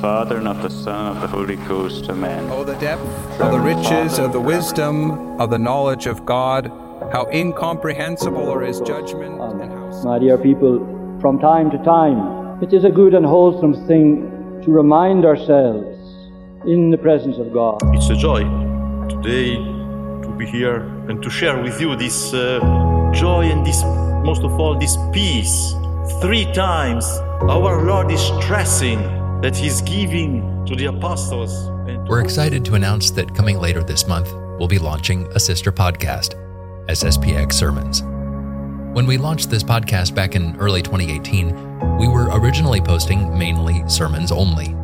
Father, and of the Son, and of the Holy Ghost. Amen. Oh, the depth of the riches of the wisdom of the knowledge of God, how incomprehensible are his judgment and how My dear people, from time to time, it is a good and wholesome thing to remind ourselves in the presence of God. It's a joy today to be here and to share with you this uh, joy and this, most of all, this peace. Three times our Lord is stressing that He's giving to the apostles. We're excited to announce that coming later this month, we'll be launching a sister podcast, SSPX Sermons. When we launched this podcast back in early 2018, we were originally posting mainly sermons only.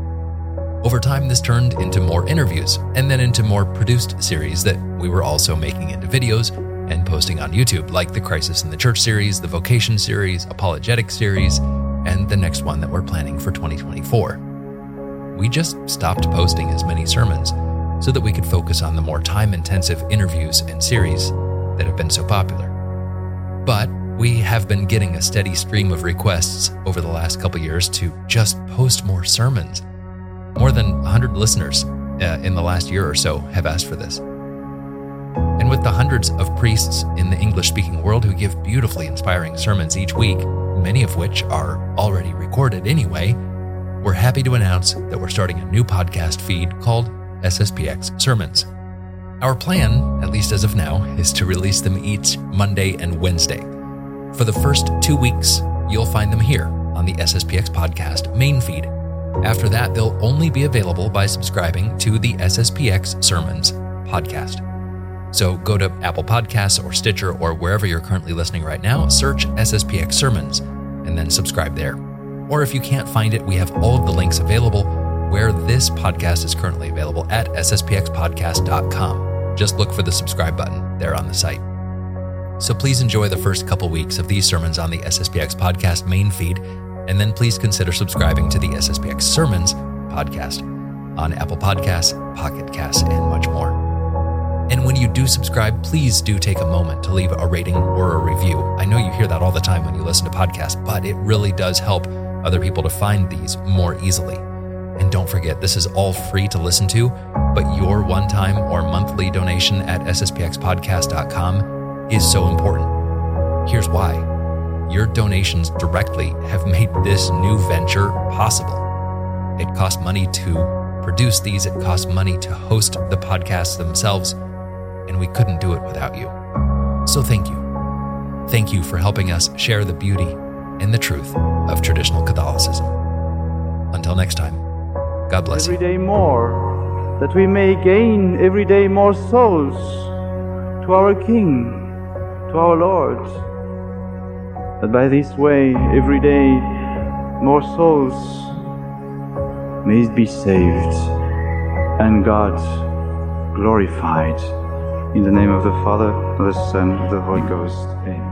Over time, this turned into more interviews and then into more produced series that we were also making into videos and posting on YouTube, like the Crisis in the Church series, the Vocation series, Apologetic series, and the next one that we're planning for 2024. We just stopped posting as many sermons so that we could focus on the more time intensive interviews and series that have been so popular. But we have been getting a steady stream of requests over the last couple years to just post more sermons. More than 100 listeners uh, in the last year or so have asked for this. And with the hundreds of priests in the English speaking world who give beautifully inspiring sermons each week, many of which are already recorded anyway, we're happy to announce that we're starting a new podcast feed called SSPX Sermons. Our plan, at least as of now, is to release them each Monday and Wednesday. For the first two weeks, you'll find them here on the SSPX Podcast main feed. After that, they'll only be available by subscribing to the SSPX Sermons podcast. So go to Apple Podcasts or Stitcher or wherever you're currently listening right now, search SSPX Sermons, and then subscribe there. Or if you can't find it, we have all of the links available where this podcast is currently available at sspxpodcast.com. Just look for the subscribe button there on the site. So please enjoy the first couple weeks of these sermons on the SSPX podcast main feed, and then please consider subscribing to the SSPX Sermons podcast on Apple Podcasts, Pocket Casts, and much more. And when you do subscribe, please do take a moment to leave a rating or a review. I know you hear that all the time when you listen to podcasts, but it really does help other people to find these more easily. And don't forget, this is all free to listen to, but your one time or monthly donation at sspxpodcast.com is so important. Here's why your donations directly have made this new venture possible. It costs money to produce these, it costs money to host the podcasts themselves, and we couldn't do it without you. So thank you. Thank you for helping us share the beauty and the truth of traditional Catholicism. Until next time, God bless you. every day more, that we may gain every day more souls to our King, to our Lord. That by this way, every day, more souls may be saved and God glorified. In the name of the Father, of the Son, of the Holy Ghost. Amen.